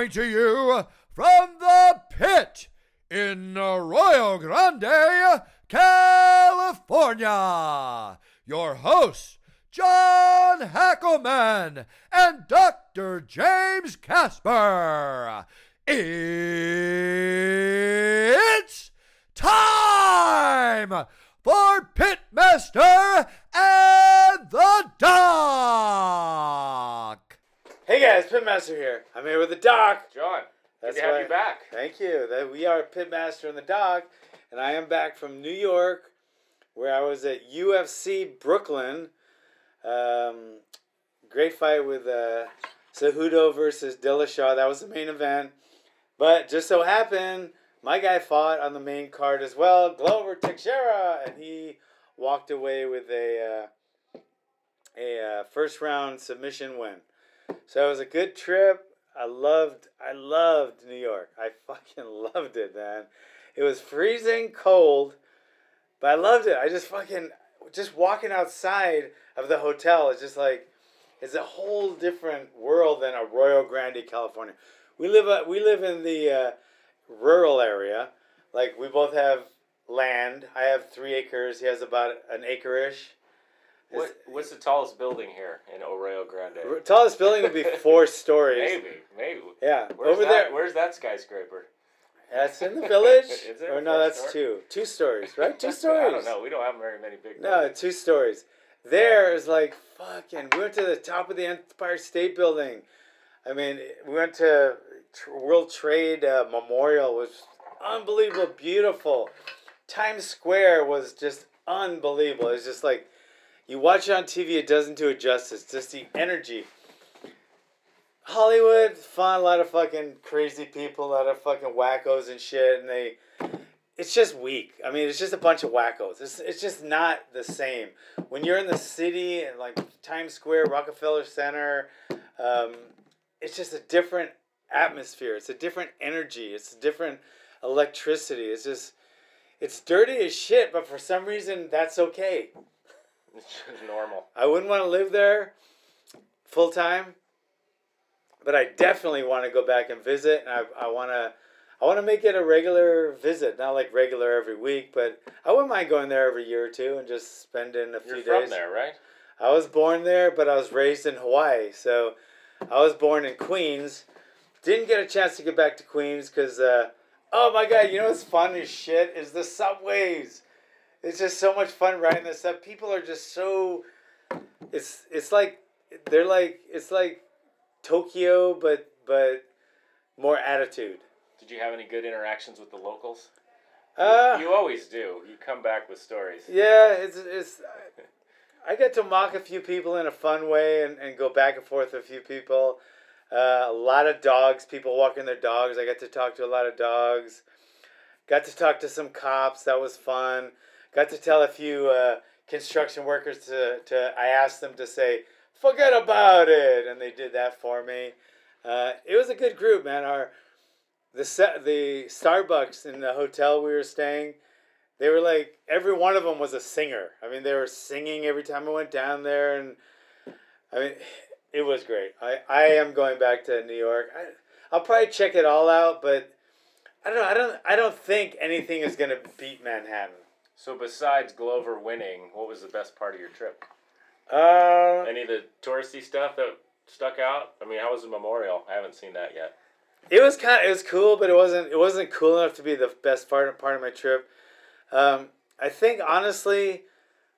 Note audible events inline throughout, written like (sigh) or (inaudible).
coming to you from the pit in Arroyo Grande, California. Your hosts, John Hackleman and Dr. James Casper. It's time for Pitmaster and the Doc. Hey guys, Pitmaster here. I'm here with the Doc. John, That's good to have right. you back. Thank you. That we are Pitmaster and the Doc, and I am back from New York, where I was at UFC Brooklyn. Um, great fight with uh, Cejudo versus Dillashaw. That was the main event. But just so happened, my guy fought on the main card as well, Glover Teixeira, and he walked away with a uh, a uh, first round submission win. So it was a good trip. I loved I loved New York. I fucking (laughs) loved it, man. It was freezing cold, but I loved it. I just fucking just walking outside of the hotel is just like it's a whole different world than Arroyo Grande, California. We live uh, we live in the uh, rural area. Like we both have land. I have three acres. He has about an acre-ish. What, what's the tallest building here in Arroyo Grande? The tallest building would be (laughs) four stories. Maybe, maybe. Yeah, Where's over that, there. Where's that skyscraper? That's in the village. (laughs) Is it or no, that's two. Two stories, right? Two (laughs) stories. I don't know. We don't have very many big. No, buildings. two stories. There is like fucking. We went to the top of the Empire State Building. I mean, we went to World Trade uh, Memorial. It was unbelievable, beautiful. Times Square was just unbelievable. It's just like you watch it on TV, it doesn't do it justice. Just the energy. Hollywood, fun, a lot of fucking crazy people, a lot of fucking wackos and shit, and they. It's just weak. I mean, it's just a bunch of wackos. It's, it's just not the same. When you're in the city and like Times Square, Rockefeller Center, um, it's just a different atmosphere. It's a different energy. It's a different electricity. It's just, it's dirty as shit, but for some reason that's okay. It's just normal. I wouldn't want to live there full time, but I definitely want to go back and visit. And I, I want to I want to make it a regular visit, not like regular every week, but I wouldn't mind going there every year or two and just spending a few You're days. from there, right? I was born there, but I was raised in Hawaii. So I was born in Queens. Didn't get a chance to get back to Queens because, uh, oh my God, you know what's fun as shit is the subways. It's just so much fun riding this stuff. People are just so. It's it's like they're like it's like Tokyo, but but more attitude. Did you have any good interactions with the locals? Uh, you always do. You come back with stories. Yeah, it's it's. I get to mock a few people in a fun way and, and go back and forth with a few people. Uh, a lot of dogs, people walking their dogs. I got to talk to a lot of dogs. Got to talk to some cops. That was fun. Got to tell a few uh, construction workers to, to. I asked them to say, "Forget about it," and they did that for me. Uh, it was a good group, man. Our the set the Starbucks in the hotel we were staying they were like every one of them was a singer. I mean, they were singing every time I went down there, and I mean, it was great. I, I am going back to New York. I, I'll probably check it all out, but I don't know. I don't I don't think anything is gonna beat Manhattan. So besides Glover winning, what was the best part of your trip? Uh, Any of the touristy stuff that stuck out? I mean, how was the memorial? I haven't seen that yet. it was kind of it was cool, but it wasn't it wasn't cool enough to be the best part part of my trip. Um, I think honestly,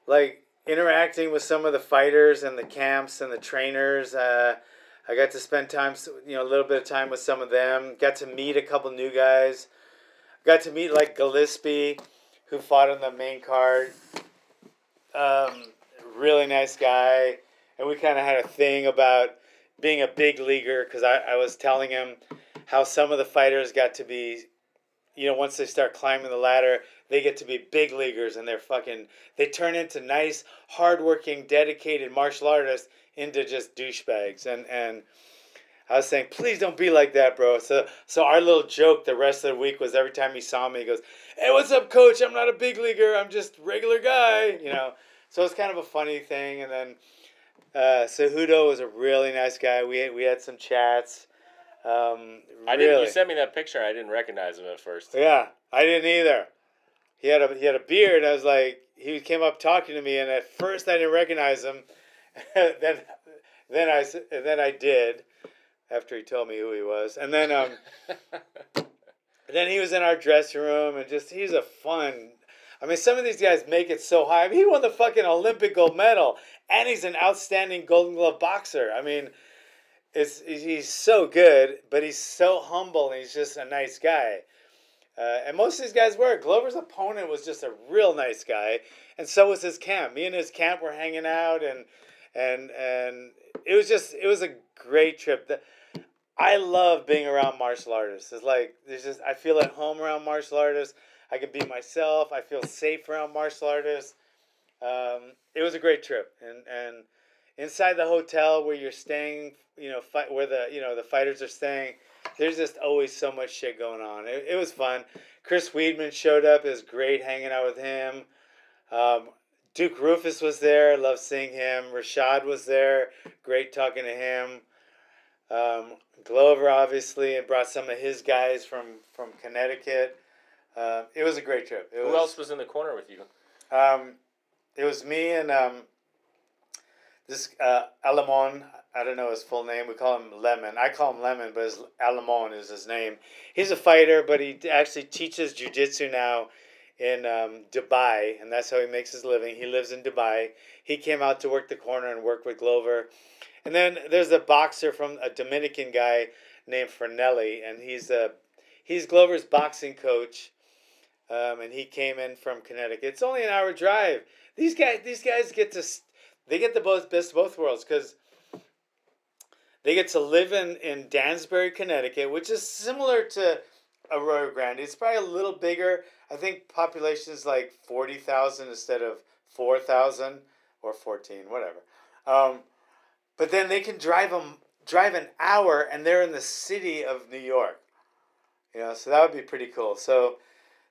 like interacting with some of the fighters and the camps and the trainers. Uh, I got to spend time, you know, a little bit of time with some of them. Got to meet a couple new guys. Got to meet like Gillespie, who fought on the main card. Um, really nice guy, and we kind of had a thing about being a big leaguer because I, I was telling him how some of the fighters got to be, you know, once they start climbing the ladder, they get to be big leaguers and they're fucking, they turn into nice, hardworking, dedicated martial artists into just douchebags. And, and I was saying, please don't be like that, bro. So, so our little joke the rest of the week was every time he saw me, he goes, hey, what's up, coach? I'm not a big leaguer. I'm just regular guy, you know. So it's kind of a funny thing. And then uh, Cejudo was a really nice guy. We, we had some chats. Um, I really. didn't. You sent me that picture. I didn't recognize him at first. Yeah, I didn't either. He had a he had a beard. I was like, he came up talking to me, and at first I didn't recognize him. (laughs) then, then I then I did, after he told me who he was, and then um, (laughs) then he was in our dressing room, and just he's a fun. I mean, some of these guys make it so high. I mean, he won the fucking Olympic gold medal, and he's an outstanding Golden Glove boxer. I mean, it's he's so good, but he's so humble, and he's just a nice guy. Uh, and most of these guys were. Glover's opponent was just a real nice guy, and so was his camp. Me and his camp were hanging out, and and and it was just it was a great trip. The, I love being around martial artists. It's like there's just I feel at home around martial artists. I can be myself. I feel safe around martial artists. Um, it was a great trip, and and inside the hotel where you're staying, you know, fight where the you know the fighters are staying. There's just always so much shit going on. It, it was fun. Chris Weidman showed up. It was great hanging out with him. Um, Duke Roufus was there. Loved seeing him. Rashad was there. Great talking to him. Um, Glover obviously and brought some of his guys from from Connecticut. Uh, it was a great trip. It Who was, else was in the corner with you? Um, it was me and um, this uh, Alamon. I don't know his full name. We call him Lemon. I call him Lemon, but his Alamon is his name. He's a fighter, but he actually teaches jujitsu now in um, Dubai, and that's how he makes his living. He lives in Dubai. He came out to work the corner and work with Glover. And then there's a boxer from a Dominican guy named Fernelli, and he's a he's Glover's boxing coach. Um, and he came in from Connecticut. It's only an hour drive. These guys, these guys get to, they get the both best both worlds because they get to live in in Danbury, Connecticut, which is similar to Arroyo Grande. It's probably a little bigger. I think population is like forty thousand instead of four thousand or fourteen, whatever. Um, but then they can drive them drive an hour, and they're in the city of New York. You know, so that would be pretty cool. So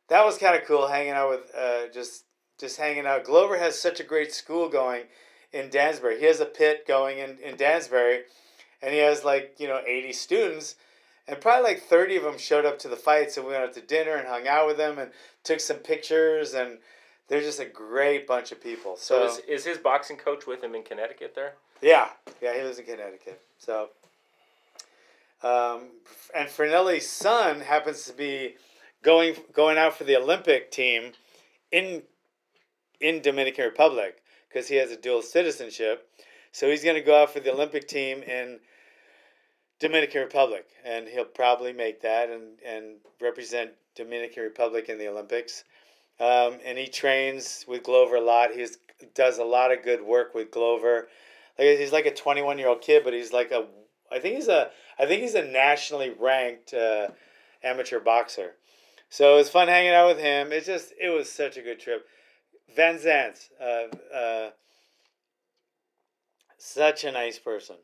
that was kind of cool hanging out with uh, just just hanging out. Glover has such a great school going in Danbury. He has a pit going in, in Danbury, and he has like you know eighty students, and probably like thirty of them showed up to the fight. So we went out to dinner and hung out with them and took some pictures, and they're just a great bunch of people. So So, is, is his boxing coach with him in Connecticut there? Yeah, yeah, he lives in Connecticut. So. Um, and Fernelli's son happens to be going going out for the Olympic team in in Dominican Republic because he has a dual citizenship. So he's going to go out for the Olympic team in Dominican Republic, and he'll probably make that and and represent Dominican Republic in the Olympics. Um, and he trains with Glover a lot. He does a lot of good work with Glover. Like he's like a twenty one year old kid, but he's like a I think he's a I think he's a nationally ranked uh, amateur boxer. So it was fun hanging out with him. It just it was such a good trip. VanZant, uh, uh, such a nice person.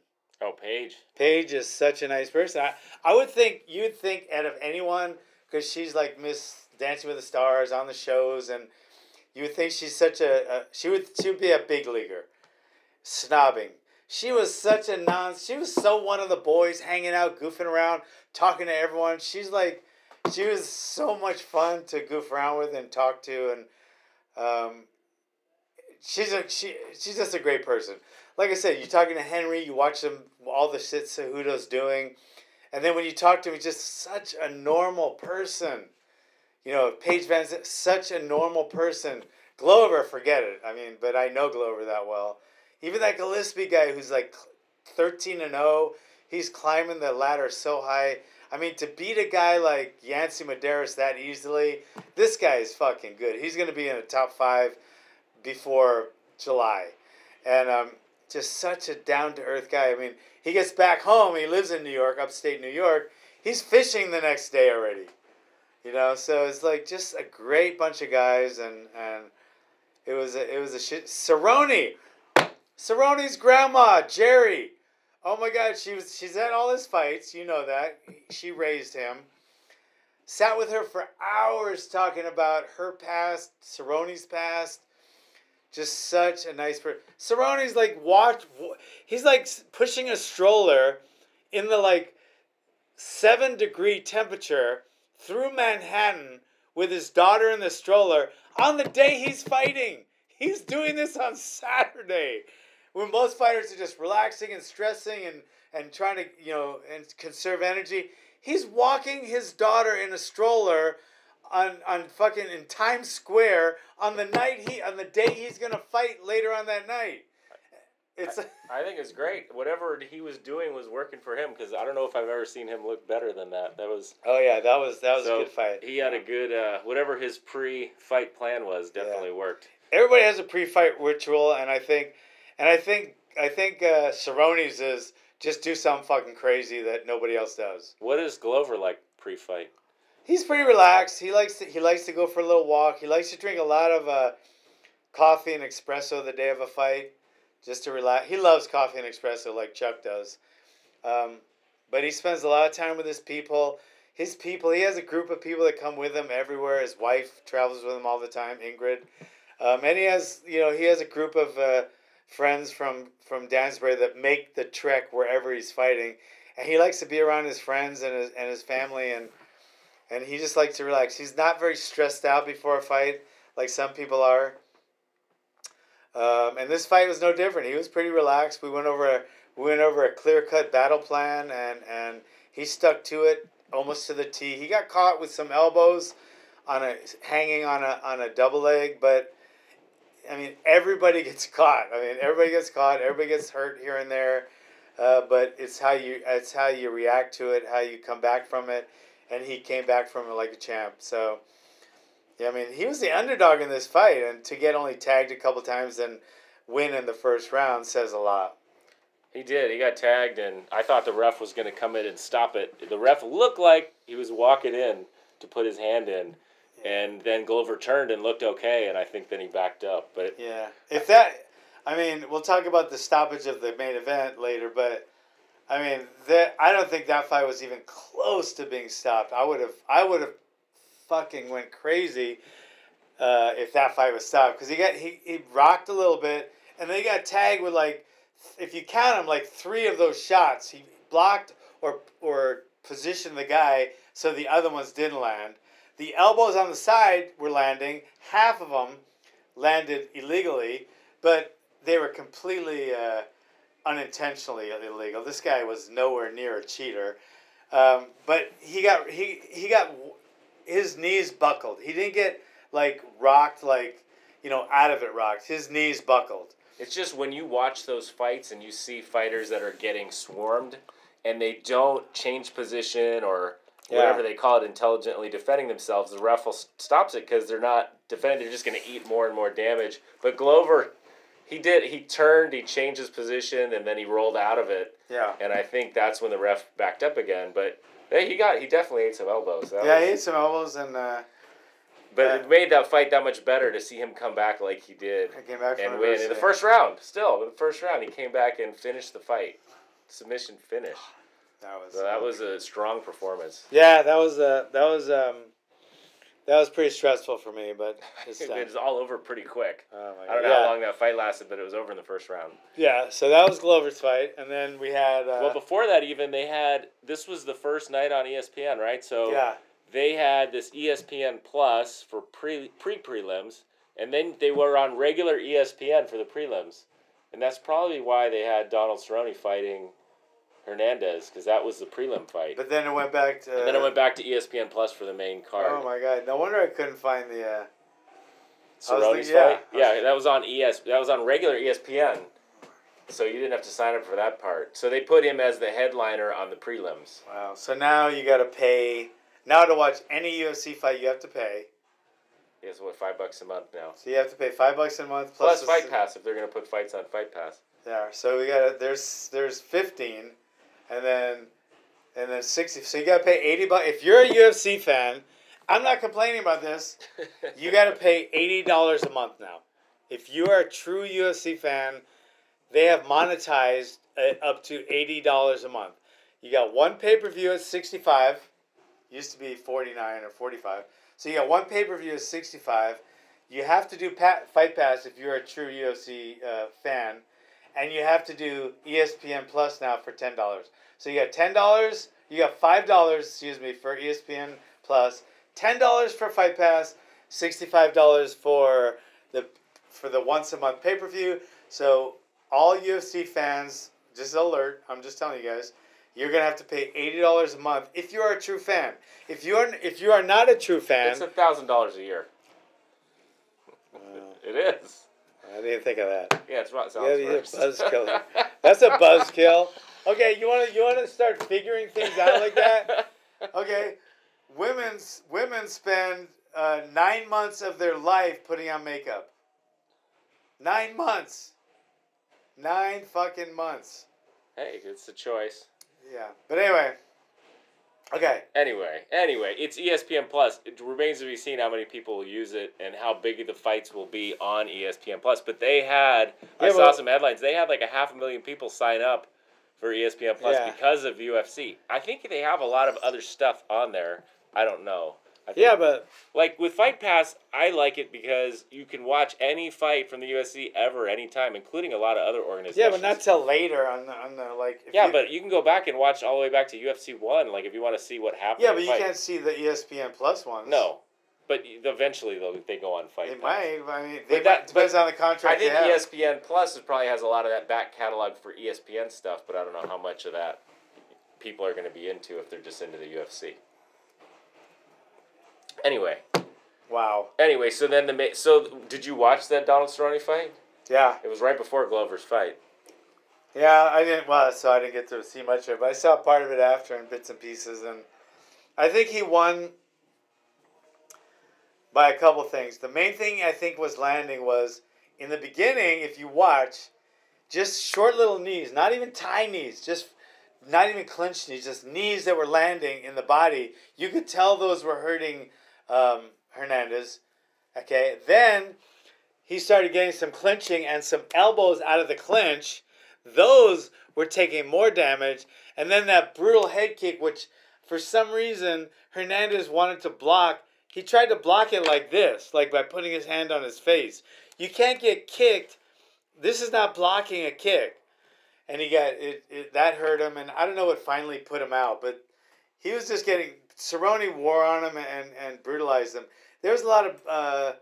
Oh, Paige. Paige is such a nice person. I, I would think you'd think out of anyone because she's like Miss Dancing with the Stars on the shows, and you would think she's such a, a she would she would be a big leaguer, snobbing. She was such a non. She was so one of the boys, hanging out, goofing around, talking to everyone. She's like, she was so much fun to goof around with and talk to, and um, she's a she she's just a great person. Like I said, you're talking to Henry, you watch him all the shit Cejudo's doing, and then when you talk to him, he's just such a normal person. You know, Paige Van such a normal person. Glover, forget it. I mean, but I know Glover that well. Even that Gillespie guy who's like thirteen and zero, he's climbing the ladder so high. I mean, to beat a guy like Yancy Medeiros that easily, this guy is fucking good. He's gonna be in the top five before July, and um, just such a down to earth guy. I mean, he gets back home. He lives in New York, upstate New York. He's fishing the next day already. You know, so it's like just a great bunch of guys, and and it was a, it was a shit. Cerrone, Cerrone's grandma, Jerry. Oh my God, she was she's at all his fights. You know that she raised him. Sat with her for hours talking about her past, Cerrone's past. Just such a nice person. Cerrone's like watch. He's like pushing a stroller in the like seven degree temperature through Manhattan with his daughter in the stroller on the day he's fighting. He's doing this on Saturday when most fighters are just relaxing and stressing and, and trying to, you know, and conserve energy. He's walking his daughter in a stroller on, on fucking in Times Square on the night he on the day he's gonna fight later on that night. It's I think it's great. Whatever he was doing was working for him because I don't know if I've ever seen him look better than that. That was oh yeah, that was that was so a good fight. He had a good uh, whatever his pre-fight plan was definitely worked. Everybody has a pre-fight ritual, and I think, and I think I think uh, Cerrone's is just do something fucking crazy that nobody else does. What is Glover like pre-fight? He's pretty relaxed. He likes to he likes to go for a little walk. He likes to drink a lot of uh, coffee and espresso the day of a fight, just to relax. He loves coffee and espresso like Chuck does, um, but he spends a lot of time with his people. His people. He has a group of people that come with him everywhere. His wife travels with him all the time, Ingrid, um, and he has you know he has a group of uh, friends from from Danbury that make the trek wherever he's fighting, and he likes to be around his friends and his and his family and and he just likes to relax. He's not very stressed out before a fight like some people are. Um, and this fight was no different. He was pretty relaxed. We went over a, we went over a clear cut battle plan, and and he stuck to it almost to the T. He got caught with some elbows on a hanging on a on a double leg, but I mean everybody gets caught. I mean everybody gets caught. Everybody gets hurt here and there. Uh, but it's how you it's how you react to it, how you come back from it and he came back from it like a champ. So, yeah, I mean, he was the underdog in this fight, and to get only tagged a couple times and win in the first round says a lot. He did. He got tagged, and I thought the ref was going to come in and stop it. The ref looked like he was walking in to put his hand in, and then Glover turned and looked okay, and I think then he backed up. But yeah, if that, I mean, we'll talk about the stoppage of the main event later, but I mean, that I don't think that fight was even close to being stopped. I would have, I would have, fucking went crazy uh, if that fight was stopped because he got he, he rocked a little bit and then he got tagged with like, if you count them, like three of those shots he blocked or or positioned the guy so the other ones didn't land. The elbows on the side were landing. Half of them landed illegally, but they were completely. Uh, unintentionally illegal. This guy was nowhere near a cheater, um, but he got he he got his knees buckled. He didn't get like rocked like you know out of it rocked. His knees buckled. It's just when you watch those fights and you see fighters that are getting swarmed and they don't change position or whatever they call it intelligently defending themselves, the ref stops it because they're not defending. They're just going to eat more and more damage. But Glover he did. He turned. He changed his position, and then he rolled out of it. Yeah. And I think that's when the ref backed up again. But hey, he got. He definitely ate some elbows. That yeah, was, he ate some elbows, and. Uh, but uh, it made that fight that much better to see him come back like he did I came back and win in the first round. Still, in the first round, he came back and finished the fight, submission finish. That was. So that was a strong performance. Yeah, that was uh, that was um, that was pretty stressful for me, but (laughs) it's it was all over pretty quick. Oh I don't know yeah. how long that fight lasted, but it was over in the first round. Yeah, so that was Glover's fight, and then we had. Uh, well, before that, even they had this was the first night on ESPN, right? So yeah, they had this ESPN Plus for pre pre prelims, and then they were on regular ESPN for the prelims, and that's probably why they had Donald Cerrone fighting Hernandez because that was the prelim fight. But then it went back to. And then it went back to ESPN Plus for the main card. Oh my god! No wonder I couldn't find the. Uh, Cerrone's fight. Yeah. yeah, that was on ES. That was on regular ESPN. So you didn't have to sign up for that part. So they put him as the headliner on the prelims. Wow. So now you got to pay. Now to watch any UFC fight, you have to pay. Yes, what five bucks a month now? So you have to pay five bucks a month plus, plus Fight Pass if they're gonna put fights on Fight Pass. Yeah. So we got there's there's fifteen and then and then sixty. So you gotta pay eighty bucks. If you're a UFC fan, I'm not complaining about this. (laughs) You gotta pay eighty dollars a month now. If you are a true UFC fan, they have monetized up to eighty dollars a month. You got one pay per view at sixty five. Used to be forty nine or forty five. So you got one pay per view at sixty five. You have to do pat, Fight Pass if you're a true UFC uh, fan and you have to do ESPN Plus now for ten dollars. So you got ten dollars You got five dollars, excuse me, for ESPN Plus, ten dollars for Fight Pass, sixty-five dollars for the for the once a month pay per view. So all UFC fans, just alert, I'm just telling you guys, you're gonna have to pay eighty dollars a month if you are a true fan. If you are if you are not a true fan, It's a thousand dollars a year. It is. I didn't think of that. Yeah, it's right. Yeah, a Sounds. (laughs) That's a buzzkill. Okay, you wanna you wanna start figuring things out like that? (laughs) Okay, women's women spend uh, nine months of their life putting on makeup. Nine months. Nine fucking months. hey, it's a choice. Yeah, but anyway. Okay. Anyway, anyway, it's ESPN Plus. It remains to be seen how many people will use it and how big the fights will be on ESPN Plus. But they had, I saw some headlines. They had like a half a million people sign up for ESPN Plus Yeah. because of UFC. I think they have a lot of other stuff on there. I don't know. Think, Yeah, but like with Fight Pass, I like it because you can watch any fight from the UFC ever, anytime, including a lot of other organizations. yeah, but not till later on the on the like. if Yeah, you- but you can go back and watch all the way back to UFC one, like if you want to see what happened. yeah, but you fight. can't see the ESPN Plus ones. No, but eventually they'll they go on Fight They Pass. might. I mean, they But that- might, depends on the contract. I think they. ESPN Plus is probably has a lot of that back catalog for ESPN stuff, but I don't know how much of that people are going to be into if they're just into the UFC. Anyway, Wow. anyway, so then the ma- so did you watch that Donald Cerrone fight? Yeah. It was right before Glover's fight. Yeah, I didn't. Well, so I didn't get to see much of it, but I saw part of it after in bits and pieces, and I think he won by a couple things. The main thing I think was landing was in the beginning. If you watch, just short little knees, not even tie knees, just not even clenched knees, just knees that were landing in the body. You could tell those were hurting um, Hernandez. Okay, then he started getting some clinching and some elbows out of the clinch. Those were taking more damage. And then that brutal head kick, which for some reason Hernandez wanted to block. He tried to block it like this, like by putting his hand on his face. You can't get kicked. This is not blocking a kick. And he got it, it that hurt him and I don't know what finally put him out, but he was just getting Cerrone wore on him and, and brutalized him. There was a lot of uh,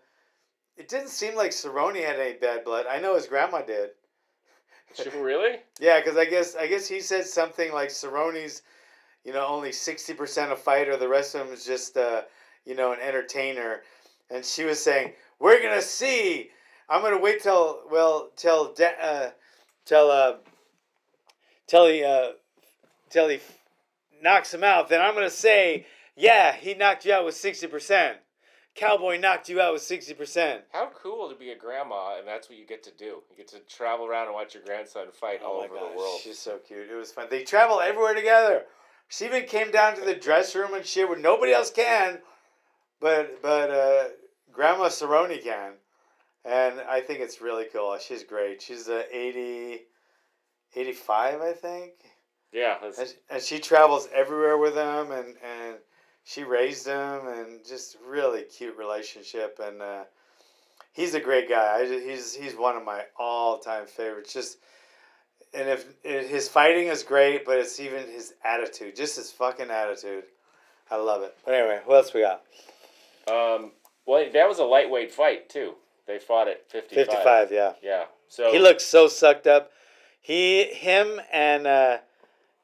it didn't seem like Cerrone had any bad blood. I know his grandma did. (laughs) really? Yeah, because I guess I guess he said something like Cerrone's, you know, only sixty percent a fighter. The rest of him is just, uh, you know, an entertainer. And she was saying, "We're gonna see. I'm gonna wait till well till de- uh, till uh, till he uh, till he knocks him out. Then I'm gonna say, yeah, he knocked you out with sixty percent. Cowboy knocked you out with sixty percent. How cool to be a grandma, and that's what you get to do. You get to travel around and watch your grandson fight all over the world. Oh She's so cute. It was fun. They travel everywhere together. She even came down to the dress room and shit where nobody else can, but but uh, Grandma Cerrone can, and I think it's really cool. She's great. She's a 80, 85, I think, Yeah, that's, and, and she travels everywhere with him, and and she raised him, and just really cute relationship, and uh, he's a great guy. I, he's he's one of my all time favorites. Just and if, if his fighting is great, but it's even his attitude, just his fucking attitude. I love it. But anyway, what else we got? um, well, that was a lightweight fight too. They fought at 55. Fifty five, yeah. Yeah. So He looks so sucked up. He, him, and uh,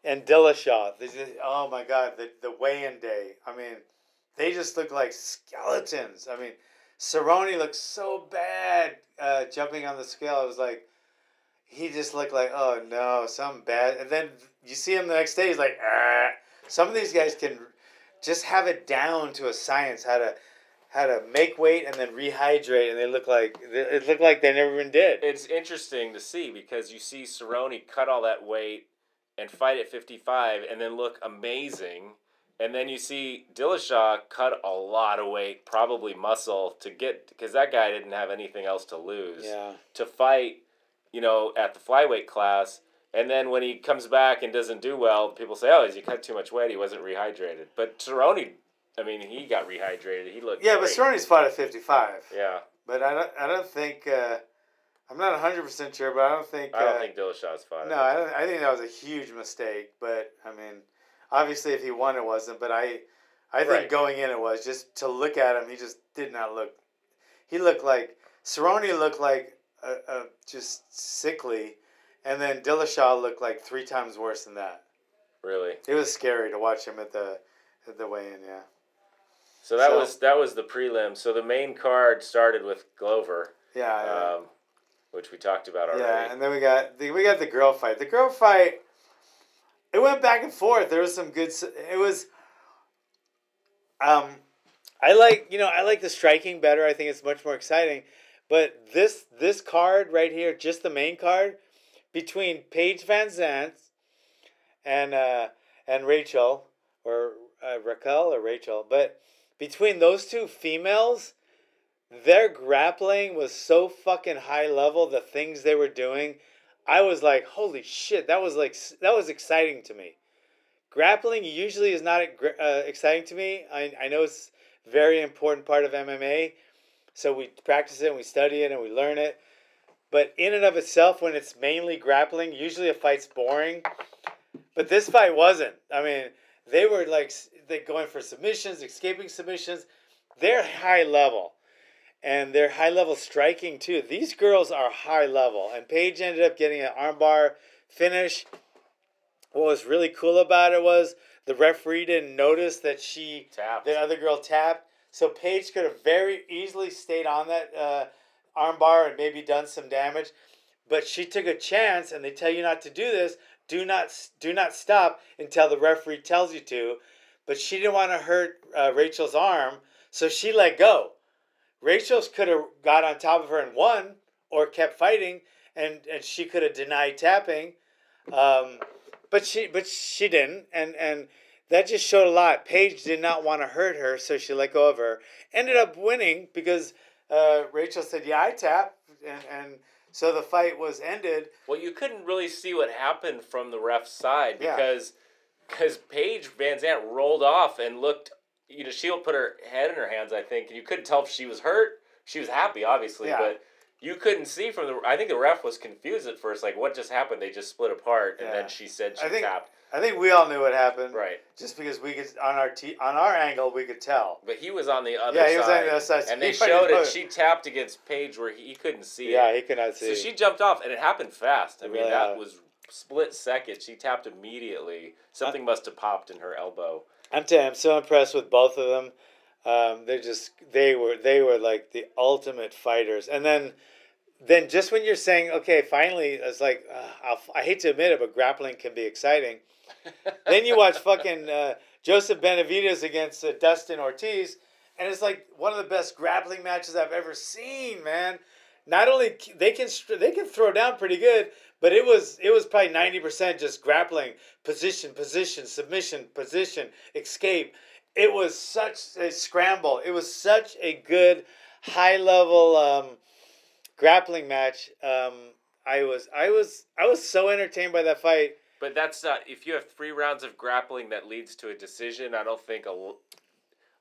and Dillashaw. Just, oh my god, the the weigh-in day. I mean, they just look like skeletons. I mean, Cerrone looked so bad uh, jumping on the scale. I was like, he just looked like, oh no, something bad. And then you see him the next day. He's like, ah. Some of these guys can just have it down to a science how to how to make weight and then rehydrate, and they look like it looked like they never even did. it's interesting to see because you see Cerrone cut all that weight and fight at 55 and then look amazing. And then you see Dillashaw cut a lot of weight, probably muscle, to get because that guy didn't have anything else to lose. Yeah. to fight, you know, at the flyweight class. And then when he comes back and doesn't do well, people say, "Oh, he cut too much weight. He wasn't rehydrated." But Cerrone, I mean, he got rehydrated. He looked Yeah, great. but Cerrone's fought at fifty five. Yeah, But I don't I don't think uh, I'm not hundred percent sure, but I don't think I don't uh, think Dillashaw's fought. no, I don't I think that was a huge mistake. But I mean obviously if he won it wasn't, but I I think Right. going in it was just to look at him. He just did not look. He looked like Cerrone looked like a, a just sickly, and then Dillashaw looked like three times worse than that. Really. It was scary to watch him at the at the weigh-in. Yeah. So that So- was that was the prelim. So the main card started with Glover, Yeah. yeah. um, which we talked about already. Yeah, and then we got the we got the girl fight. The girl fight, it went back and forth. There was some good. It was. Um, I like you know I like the striking better. I think it's much more exciting, but this this card right here, just the main card, between Paige VanZant and uh, and Rachel or uh, Raquel or Rachel, but between those two females, their grappling was so fucking high level. The things they were doing, I was like, holy shit! That was like that was exciting to me. Grappling usually is not uh, exciting to me. I I know it's very important part of MMA, so we practice it and we study it and we learn it. But in and of itself, when it's mainly grappling, usually a fight's boring. But this fight wasn't. I mean, they were like they going for submissions, escaping submissions. They're high level and they're high level striking too. These girls are high level, and Paige ended up getting an armbar finish. What was really cool about it was the referee didn't notice that she Tapped. the other girl tapped, so Paige could have very easily stayed on that uh, armbar and maybe done some damage, but she took a chance, and they tell you not to do this. Do not do not stop until the referee tells you to, but she didn't want to hurt uh, Rachel's arm, so she let go. Rachel's could have got on top of her and won, or kept fighting, and, and she could have denied tapping, um, but she but she didn't, and and that just showed a lot. Paige did not want to hurt her, so she let go of her. Ended up winning because uh, Rachel said, "Yeah, I tap," and and so the fight was ended. Well, you couldn't really see what happened from the ref's side because because Paige VanZant rolled off and looked. You know, she'll put her head in her hands, I think, and you couldn't tell if she was hurt. She was happy, obviously, Yeah. but you couldn't see from the. I think the ref was confused at first, like what just happened. They just split apart, and Yeah. then she said she I think- tapped. I think we all knew what happened, Right, just because we could on our t- on our angle we could tell. but he was on the other Yeah, side. he was on the other side, and they (laughs) showed it. She tapped against Paige where he, he couldn't see Yeah, it. he could not see. So she jumped off, and it happened fast. I mean, really that was split second. She tapped immediately. Something must have popped in her elbow. I'm telling you, I'm so impressed with both of them. Um, they just they were they were like the ultimate fighters. And then then just when you're saying okay, finally, it's like uh, I'll, I hate to admit it, but grappling can be exciting. (laughs) then you watch fucking uh, Joseph Benavidez against uh, Dustin Ortiz, and it's like one of the best grappling matches I've ever seen, man. Not only they can they can throw down pretty good, but it was it was probably ninety percent just grappling, position, position, submission, position, escape. It was such a scramble. It was such a good high level um, grappling match. Um, I was I was I was so entertained by that fight. But that's not. If you have three rounds of grappling that leads to a decision, I don't think a,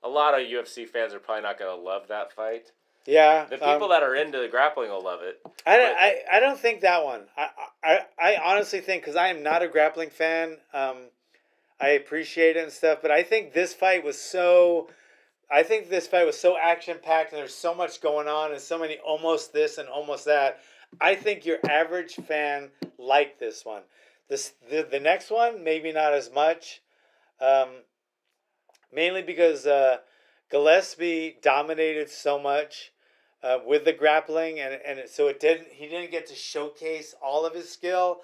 a lot of UFC fans are probably not going to love that fight. Yeah, The people um, that are into the grappling will love it. I, don't- I, I don't think that one. I, I, I honestly think because I am not a grappling fan. Um, I appreciate it and stuff, but I think this fight was so. I think this fight was so action packed and there's so much going on and so many almost this and almost that. I think your average fan liked this one. This the, the next one maybe not as much, um, mainly because uh, Gillespie dominated so much uh, with the grappling, and and it, so it didn't. He didn't get to showcase all of his skill,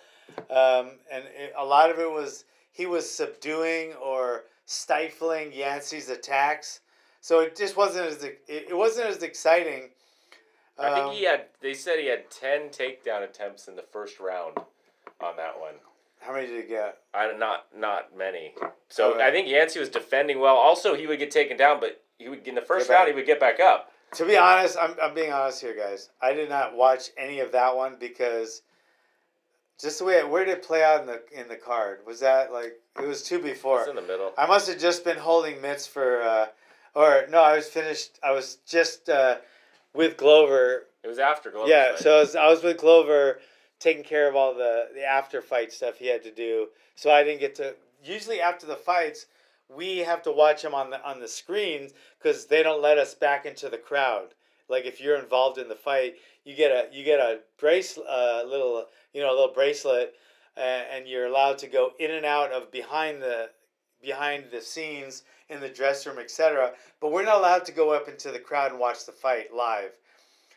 um, and it, a lot of it was he was subduing or stifling Yancy's attacks. So it just wasn't as it, it wasn't as exciting. I think Um, he had. They said he had ten takedown attempts in the first round on that one. How many did he get? I not not many. So Okay. I think Yancy was defending well. Also, he would get taken down, but he would in the first round he would get back up. To be honest, I'm, I'm being honest here, guys. I did not watch any of that one because just the way it, where did it play out in the in the card? Was that like it was two before? It's in the middle. I must have just been holding mitts for, uh, or no, I was finished. I was just uh, with Glover. It was after Glover's yeah, fight. so I was, I was with Glover, taking care of all the the after fight stuff he had to do. So I didn't get to. usually after the fights, we have to watch them on the on the screens because they don't let us back into the crowd. Like if you're involved in the fight, you get a you get a brace a uh, little you know a little bracelet, and you're allowed to go in and out of behind the behind the scenes in the dress room, etc. But we're not allowed to go up into the crowd and watch the fight live.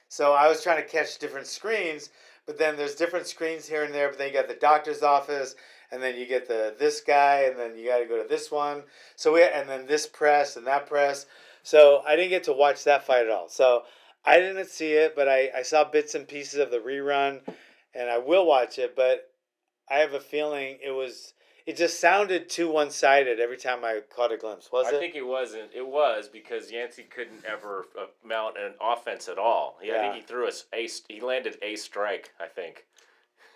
So I was trying to catch different screens, but then there's different screens here and there. But then you got the doctor's office, and then you get the this guy, and then you got to go to this one. So we and then this press and that press. So I didn't get to watch that fight at all. So I didn't see it, but I, I saw bits and pieces of the rerun, and I will watch it. But I have a feeling it was it just sounded too one sided every time I caught a glimpse. Was I it? I think it wasn't. It was because Yancy couldn't ever uh, mount an offense at all. He, I think he threw a, a he landed a strike. I think.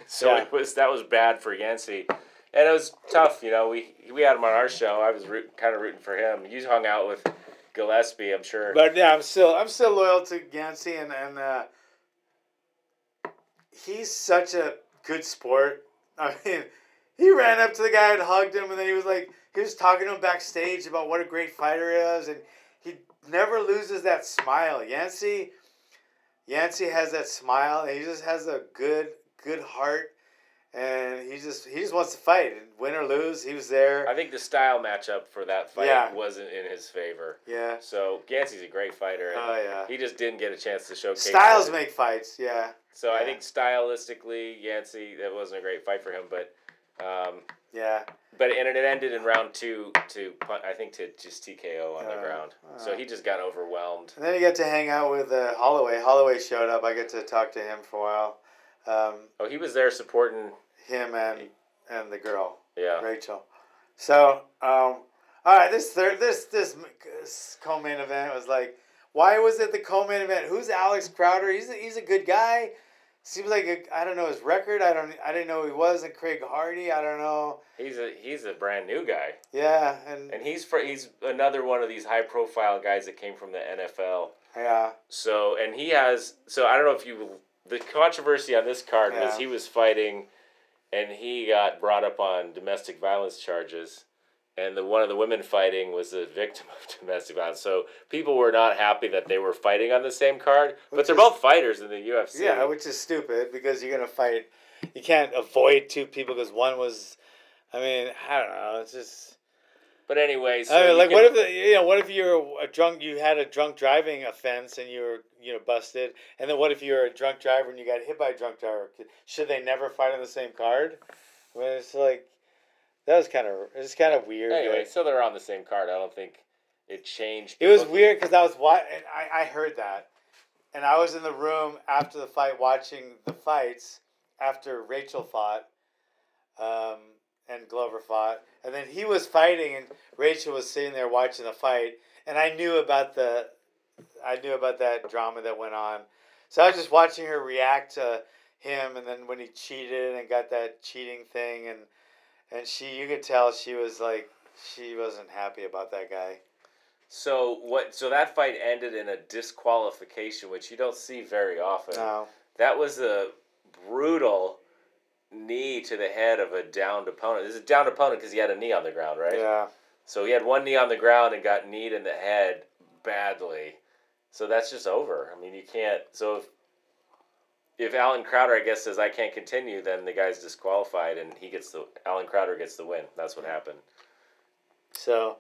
So Yeah. it was that was bad for Yancy, and it was tough. You know, we we had him on our show. I was root, kind of rooting for him. You hung out with Gillespie, I'm sure. But yeah, I'm still I'm still loyal to Yancy, and and uh, he's such a good sport. (laughs) I mean, he ran up to the guy and hugged him, and then he was like he was talking to him backstage about what a great fighter he is, and he never loses that smile. Yancy, Yancy has that smile, and he just has a good good heart, and he just he just wants to fight, win or lose, he was there. I think the style matchup for that fight Yeah. wasn't in his favor. Yeah. So Yancy's a great fighter. Oh yeah. He just didn't get a chance to showcase. Styles make fights. Yeah. So I think stylistically, Yancy, that wasn't a great fight for him, but. Um, Yeah. But and it ended in round two to I think to just TKO on the Uh, ground. So uh. he just got overwhelmed. And then he got to hang out with uh, Holloway. Holloway showed up. I get to talk to him for a while. Um, Oh, he was there supporting. him and and the girl Yeah. Rachel. So um, all right, this third this this, this co-main event was like, why was it the co-main event? Who's Alex Crowder? He's a, he's a good guy. Seems like a, I don't know his record. I don't I didn't know he was. And Greg Hardy. I don't know. He's a he's a brand new guy, Yeah, and and he's for he's another one of these high profile guys that came from the NFL. yeah, So and he has so I don't know if you the controversy on this card Yeah. was he was fighting, and he got brought up on domestic violence charges, and the one of the women fighting was a victim of (laughs) domestic violence. So people were not happy that they were fighting on the same card, but they're is- both fighters in the UFC. Yeah, which is stupid because you're gonna fight. You can't avoid two people because one was. I mean, I don't know. It's just. But anyway, so I mean, like, can- what if the, you know? What if you're a drunk? You had a drunk driving offense and you were you know busted, and then what if you're a drunk driver and you got hit by a drunk driver? Should they never fight on the same card? I mean, it's like that was kind of it's kind of weird. anyway, like- so they're on the same card. I don't think it changed. It was the- weird because I was what and I, I heard that, and I was in the room after the fight watching the fights after Rachel fought, um, and Glover fought, and then he was fighting and Rachel was sitting there watching the fight, and I knew about the, I knew about that drama that went on, so I was just watching her react to him, and then when he cheated and got that cheating thing, and and she, you could tell she was like, she wasn't happy about that guy. So what? So that fight ended in a disqualification, which you don't see very often. No. That was a brutal knee to the head of a downed opponent. This is a downed opponent because he had a knee on the ground, right? Yeah. So he had one knee on the ground and got kneed in the head badly. So that's just over. I mean, you can't. So if if Allen Crowder, I guess, says I can't continue, then the guy's disqualified and he gets the Allen Crowder gets the win. That's what happened. So,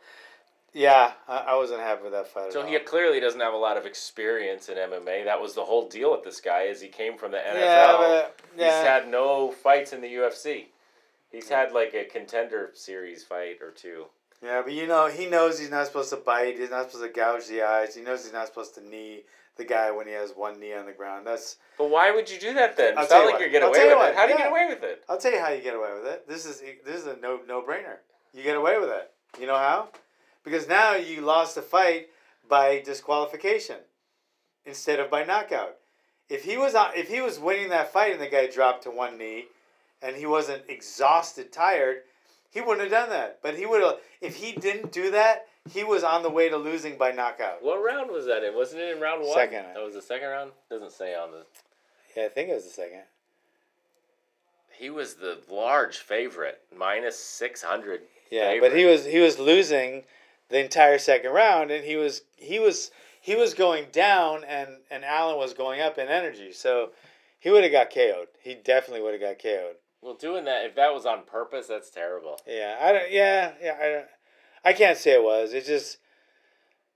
yeah, I, I wasn't happy with that fight. So he clearly doesn't have a lot of experience in MMA. That was the whole deal with this guy is he came from the NFL. Yeah, but He's had no fights in the UFC. He's had like a contender series fight or two. yeah, but you know, he knows he's not supposed to bite. He's not supposed to gouge the eyes. He knows he's not supposed to knee the guy when he has one knee on the ground. That's. But why would you do that then? I'll It's not like what. you're getting away with what. it. How do you get away with it? I'll tell you how you get away with it. This is this is a no no brainer. You get away with it. You know how? Because now you lost the fight by disqualification instead of by knockout. If he was on, if he was winning that fight and the guy dropped to one knee, and he wasn't exhausted, tired, he wouldn't have done that. But he would have. If he didn't do that, he was on the way to losing by knockout. What round was that in? Wasn't it in round one? Second. That was the second round. Doesn't say on the. Yeah, I think it was the second. He was the large favorite, minus six hundred Yeah, but he was he was losing the entire second round, and he was he was he was going down, and and Allen was going up in energy. So he would have got KO'd. He definitely would have got KO'd. Well, doing that if that was on purpose, that's terrible. Yeah, I don't. Yeah, yeah, I don't. I can't say it was. It's just.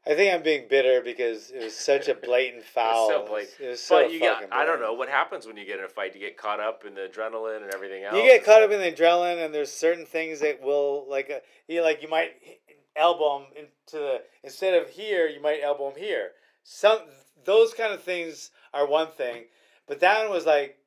I think I'm being bitter because it was such a blatant (laughs) foul. so blatant. It was so but you get—I don't know what happens when you get in a fight. You get caught up in the adrenaline and everything else. You get caught up in the adrenaline, and there's certain things that will like uh, you like you might elbow him into the instead of here, you might elbow him here. Some those kind of things are one thing, but that one was like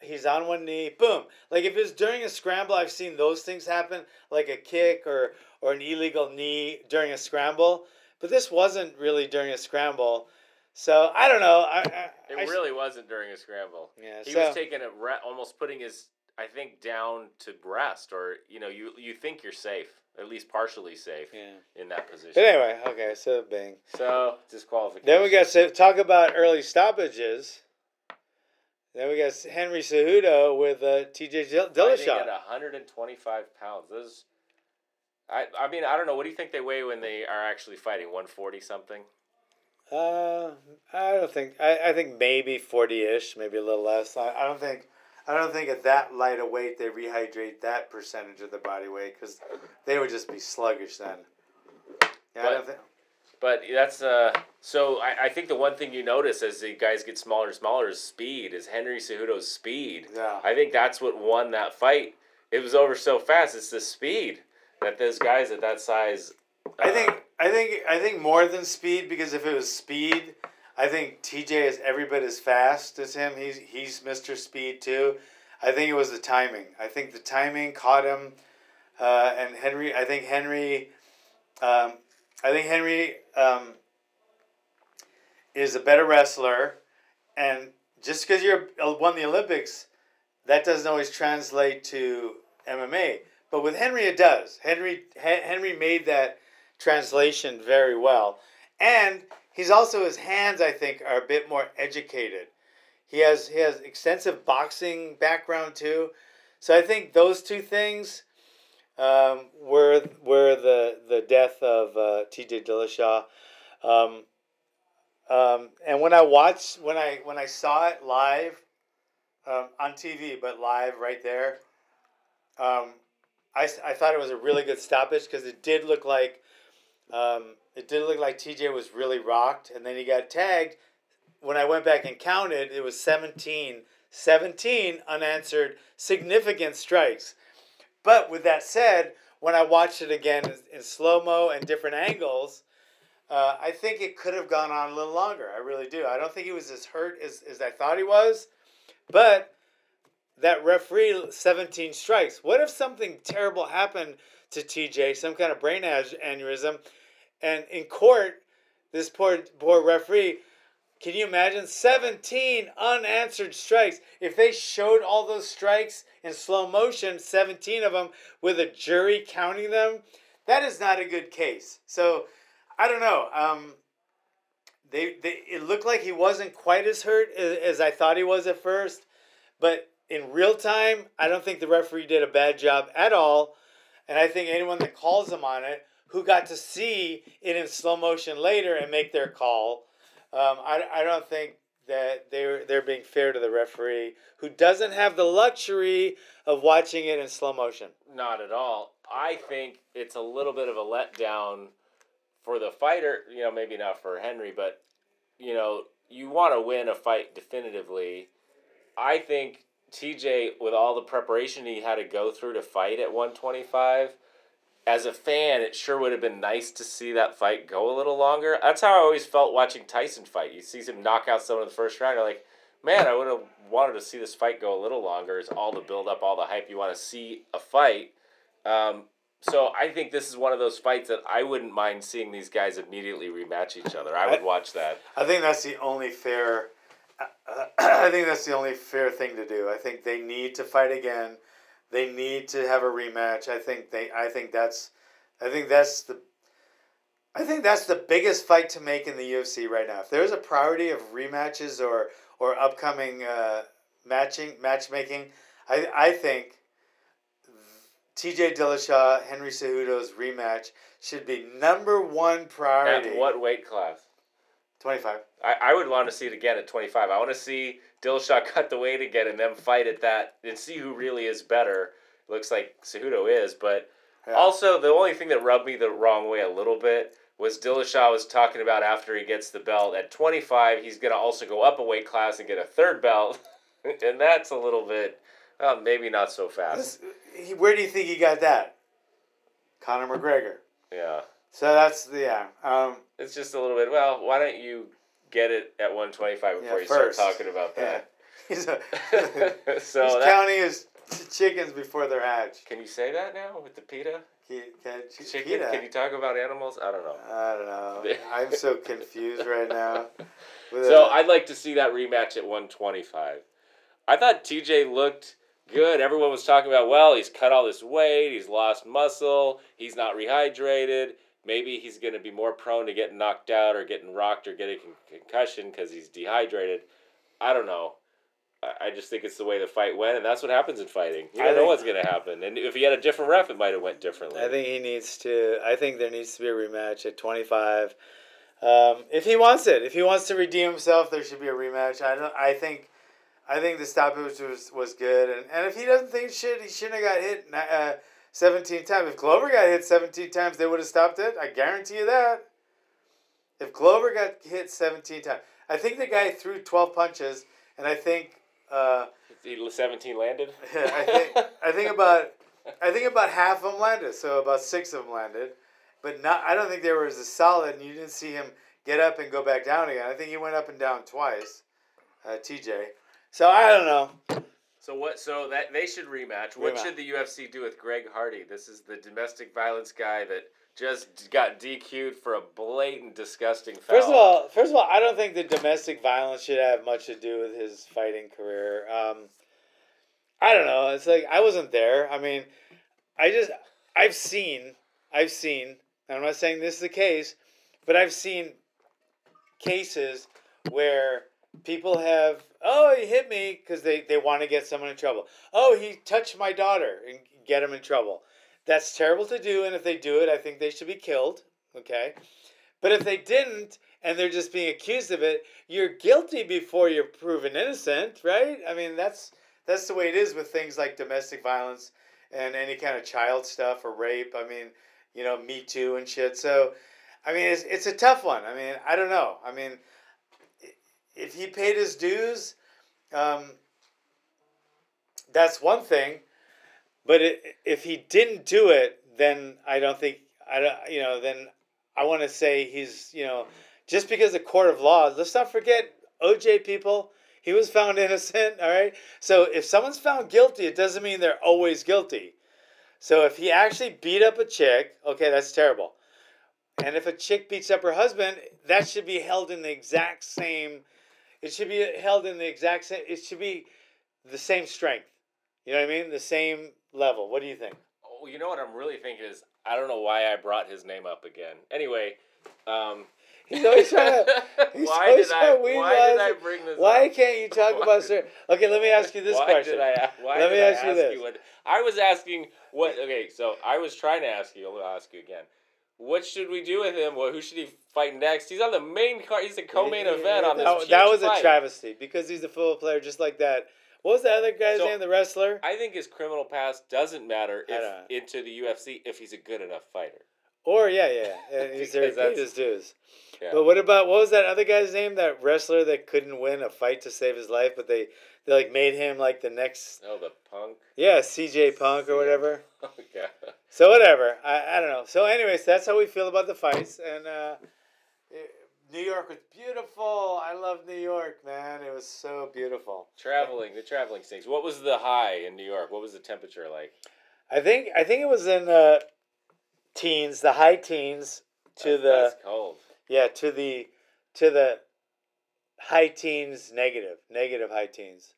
he's on one knee, boom. Like if it's during a scramble, I've seen those things happen, like a kick or or an illegal knee during a scramble. But this wasn't really during a scramble, so I don't know. I, I, It I- really wasn't during a scramble. yeah. He so, was taking it, re- almost putting his, I think, down to rest, or you know, you you think you're safe, at least partially safe yeah. in that position. But anyway, okay. So bang. So disqualification. Then we got to talk about early stoppages. Then we got Henry Cejudo with uh, T.J. Dill- Fighting Dillashaw. at 125 pounds. Those, I I mean, I don't know. What do you think they weigh when they are actually fighting? 140 something. Uh, I don't think. I, I think maybe forty ish, maybe a little less. I, I don't think. I don't think at that light a weight they rehydrate that percentage of the body weight because they would just be sluggish then. Yeah, I don't But- think. But that's uh. So I, I think the one thing you notice as the guys get smaller and smaller is speed. Is Henry Cejudo's speed. Yeah. I think that's what won that fight. It was over so fast. It's the speed that those guys at that size. I uh, think I think I think more than speed because if it was speed, I think TJ is every bit as fast as him. He's he's Mr. Speed too. I think it was the timing. I think the timing caught him, uh, and Henry. I think Henry. Um, I think Henry um, is a better wrestler, and just because you're uh, won the Olympics, that doesn't always translate to MMA. But with Henry, it does. Henry Hen- Henry made that translation very well, and he's also his hands. I think are a bit more educated. He has he has extensive boxing background too, so I think those two things um, were were the the death of uh, T.J. Dillashaw. Um, um, and when I watched when I when I saw it live um, on TV, but live right there, um, I, I thought it was a really good stoppage because it did look like um, it did look like TJ was really rocked, and then he got tagged. When I went back and counted, it was 17, 17 unanswered significant strikes. But with that said, when I watched it again in, slow mo and different angles, uh, I think it could have gone on a little longer. I really do. I don't think he was as hurt as, as I thought he was. But that referee 17 strikes. What if something terrible happened to TJ, some kind of brain aneurysm, and in court, this poor poor referee, can you imagine 17 unanswered strikes? If they showed all those strikes in slow motion, 17 of them with a jury counting them, that is not a good case. So, I don't know. Um, they, they it looked like he wasn't quite as hurt as, as I thought he was at first, but in real time, I don't think the referee did a bad job at all. And I think anyone that calls him on it, who got to see it in slow motion later and make their call, um, I, I don't think that they're they're being fair to the referee, who doesn't have the luxury of watching it in slow motion. Not at all. I think it's a little bit of a letdown for the fighter. You know, maybe not for Henry, but you know, you want to win a fight definitively. I think TJ, with all the preparation he had to go through to fight at one twenty five, as a fan, it sure would have been nice to see that fight go a little longer. That's how I always felt watching Tyson fight. You see him knock out someone in the first round, you're like, man, I would have wanted to see this fight go a little longer. It's all the build up, all the hype. You want to see a fight. Um, so I think this is one of those fights that I wouldn't mind seeing these guys immediately rematch each other. I would watch that. I think that's the only fair. Uh, (clears throat) I think that's the only fair thing to do. I think they need to fight again. They need to have a rematch. I think they. I think that's. I think that's the. I think that's the biggest fight to make in the UFC right now. If there's a priority of rematches or or upcoming uh, matching matchmaking, I I think T.J. Dillashaw, Henry Cejudo's rematch should be number one priority. At what weight class? Twenty five. I, I would want to see it again at 25. I want to see Dillashaw cut the weight again and them fight at that and see who really is better. Looks like Cejudo is, but Yeah. also the only thing that rubbed me the wrong way a little bit was Dillashaw was talking about after he gets the belt at 25, he's going to also go up a weight class and get a third belt. (laughs) and that's a little bit, well, maybe not so fast. This- Where do you think he got that? Conor McGregor. Yeah. So that's the yeah. Um, It's just a little bit, well, why don't you get it at 125 before Yeah, you first. start talking about yeah. that? (laughs) He's, a, (laughs) so he's that, counting his chickens before they're hatched. can you say that now with the PETA? He, can, Chicken? Can you talk about animals? I don't know. I don't know. (laughs) I'm so confused right now. With So uh, I'd like to see that rematch at 125. I thought TJ looked good. Everyone was talking about, well, he's cut all this weight, he's lost muscle, he's not rehydrated. Maybe he's going to be more prone to getting knocked out or getting rocked or getting con- concussion because he's dehydrated. I don't know. I- I just think it's the way the fight went, and that's what happens in fighting. You don't know think- what's going to happen. And if he had a different ref, it might have went differently. I think he needs to. I think there needs to be a rematch at 25. Um, if he wants it, if he wants to redeem himself, there should be a rematch. I don't. I think. I think the stoppage was, was good, and, and if he doesn't think shit, he shouldn't have got hit uh, seventeen times. If Glover got hit seventeen times, they would have stopped it. I guarantee you that. If Glover got hit seventeen times, I think the guy threw twelve punches, and I think. Uh, 17 landed? (laughs) I think I think about I think about half of them landed, so about six of them landed, but not. I don't think they were as solid, and you didn't see him get up and go back down again. I think he went up and down twice, uh, TJ. So I don't know. So what? So that they should rematch. What Rematch. should the UFC do with Greg Hardy? This is the domestic violence guy that just got DQ'd for a blatant, disgusting foul. First of all, first of all, I don't think the domestic violence should have much to do with his fighting career. Um, I don't know. It's like I wasn't there. I mean, I just I've seen I've seen. and I'm not saying this is the case, but I've seen cases where people have oh he hit me because they, they want to get someone in trouble. Oh he touched my daughter and get him in trouble. That's terrible to do, and if they do it, I think they should be killed. Okay, but if they didn't and they're just being accused of it, you're guilty before you're proven innocent, right? I mean that's that's the way it is with things like domestic violence and any kind of child stuff or rape. I mean, you know, Me Too and shit. So, I mean, it's, it's a tough one. I mean, I don't know. I mean, if he paid his dues, um, that's one thing. But it, if he didn't do it, then I don't think I. You know, then I want to say he's you know just because the court of law. Let's not forget OJ people. He was found (laughs) innocent. All right. So if someone's found guilty, it doesn't mean they're always guilty. So if he actually beat up a chick, okay, that's terrible. And if a chick beats up her husband, that should be held in the exact same. It should be held in the exact same. It should be the same strength. You know what I mean? The same level. What do you think? Oh, you know what I'm really thinking is I don't know why I brought his name up again. Anyway, um, (laughs) He's always trying to. (laughs) He's why always did I? Why did. I bring this? Why up? can't you talk Why- about (laughs) certain? Okay, let me ask you this why question. Did I, why Let did me I ask you this. what, I was asking what. Okay, so I was trying to ask you. I'll ask you again. What should we do with him? Well, who should he fight next? He's on the main card. He's a co-main event on this. That, that was a travesty because he's a football player just like that. What was the other guy's So- name? The wrestler? I think his criminal past doesn't matter if into the UFC if he's a good enough fighter. Or yeah, yeah, yeah. (laughs) And he's there that's- his dues. Yeah. But what about what was that other guy's name? That wrestler that couldn't win a fight to save his life, but they they like made him like the next Oh, the punk. yeah CJ Punk or whatever. Okay. So whatever. I, I don't know. So anyways, that's how we feel about the fights. And uh, eh, New York was beautiful. I love New York, man. It was so beautiful. Traveling, the traveling stinks. What was the high in New York? What was the temperature like? I think I think it was in the teens, the high teens to That's- the that's cold. yeah to the to the high teens negative negative high teens.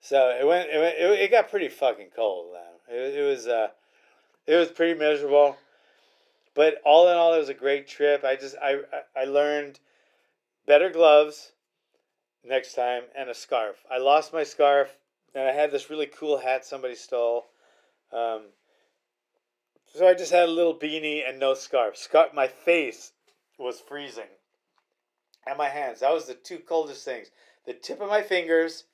So it went it went, it, it got pretty fucking cold. Man. It, it was uh it was pretty miserable. But all in all, it was a great trip. I just I I learned better gloves next time and a scarf. I lost my scarf and I had this really cool hat somebody stole. Um, So I just had a little beanie and no scarf. Scarf. My face was freezing. And my hands. That was the two coldest things. The tip of my fingers,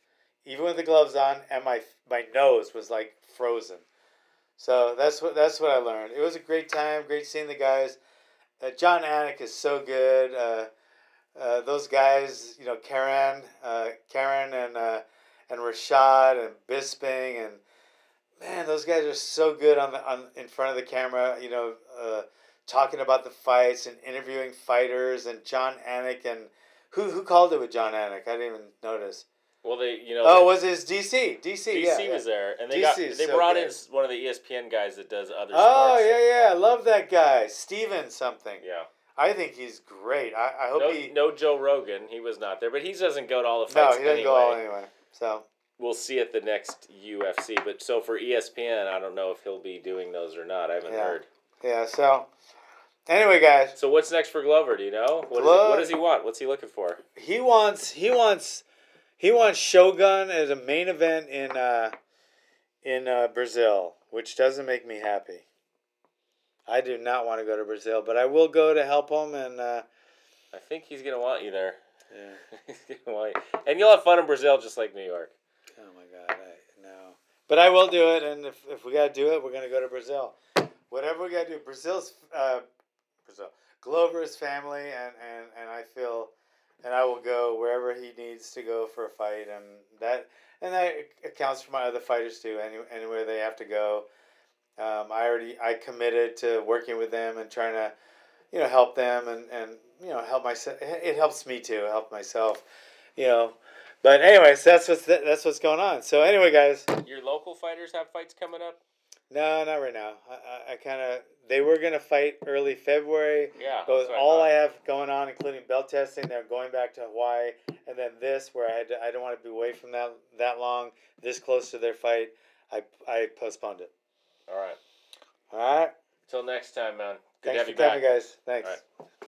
even with the gloves on, and my my nose was like frozen. So that's what that's what I learned. It was a great time. Great seeing the guys. Uh, Jon Anik is so good. Uh, uh, those guys, you know, Karen, uh, Karen, and uh, and Rashad and Bisping and man, those guys are so good on the on in front of the camera. You know, uh, talking about the fights and interviewing fighters and Jon Anik and who who called it with Jon Anik? I didn't even notice. Well, they you know. Oh, was it DC? DC. DC yeah, was yeah. there, and they got they so brought good. in one of the ESPN guys that does other stuff. Oh sports. yeah, yeah, I love that guy, Steven something. Yeah. I think he's great. I, I hope No, he. no Joe Rogan. He was not there, but he doesn't go to all the No, fights he doesn't anyway. go all anyway. So We'll see at the next UFC. But so for ESPN, I don't know if he'll be doing those or not. I haven't Yeah. heard. yeah, so anyway, guys, So what's next for Glover? Do you know? What, is Glo- he, what does he want? What's he looking for? he wants he wants he wants Shogun as a main event in uh, in uh, Brazil, which doesn't make me happy. I do not want to go to Brazil, but I will go to help him and uh, I think he's gonna want you there. yeah. (laughs) he's gonna want you. And you'll have fun in Brazil, just like New York. Oh my God, I no. But I will do it, and if, if we gotta do it, we're gonna go to Brazil. Whatever we gotta do, Brazil's uh, Brazil, Glover's family, and, and, and I feel, and I will go wherever he needs to go for a fight, and that and that accounts for my other fighters too. Any anywhere they have to go, um, I already I committed to working with them and trying to, you know, help them and and you know help myself. It helps me too, help myself, you know. But anyways, that's what's that's what's going on. So anyway, guys, Your local fighters have fights coming up. No, not right now. I, I, I kind of they were gonna fight early February. Yeah. But all I thought. have going on, including belt testing, they're going back to Hawaii, and then this, where I had to, I don't want to be away from that that long, this close to their fight, I I postponed it. All right. All right. Till next time, man. Good Thanks to have for you back. coming, guys. Thanks. All right.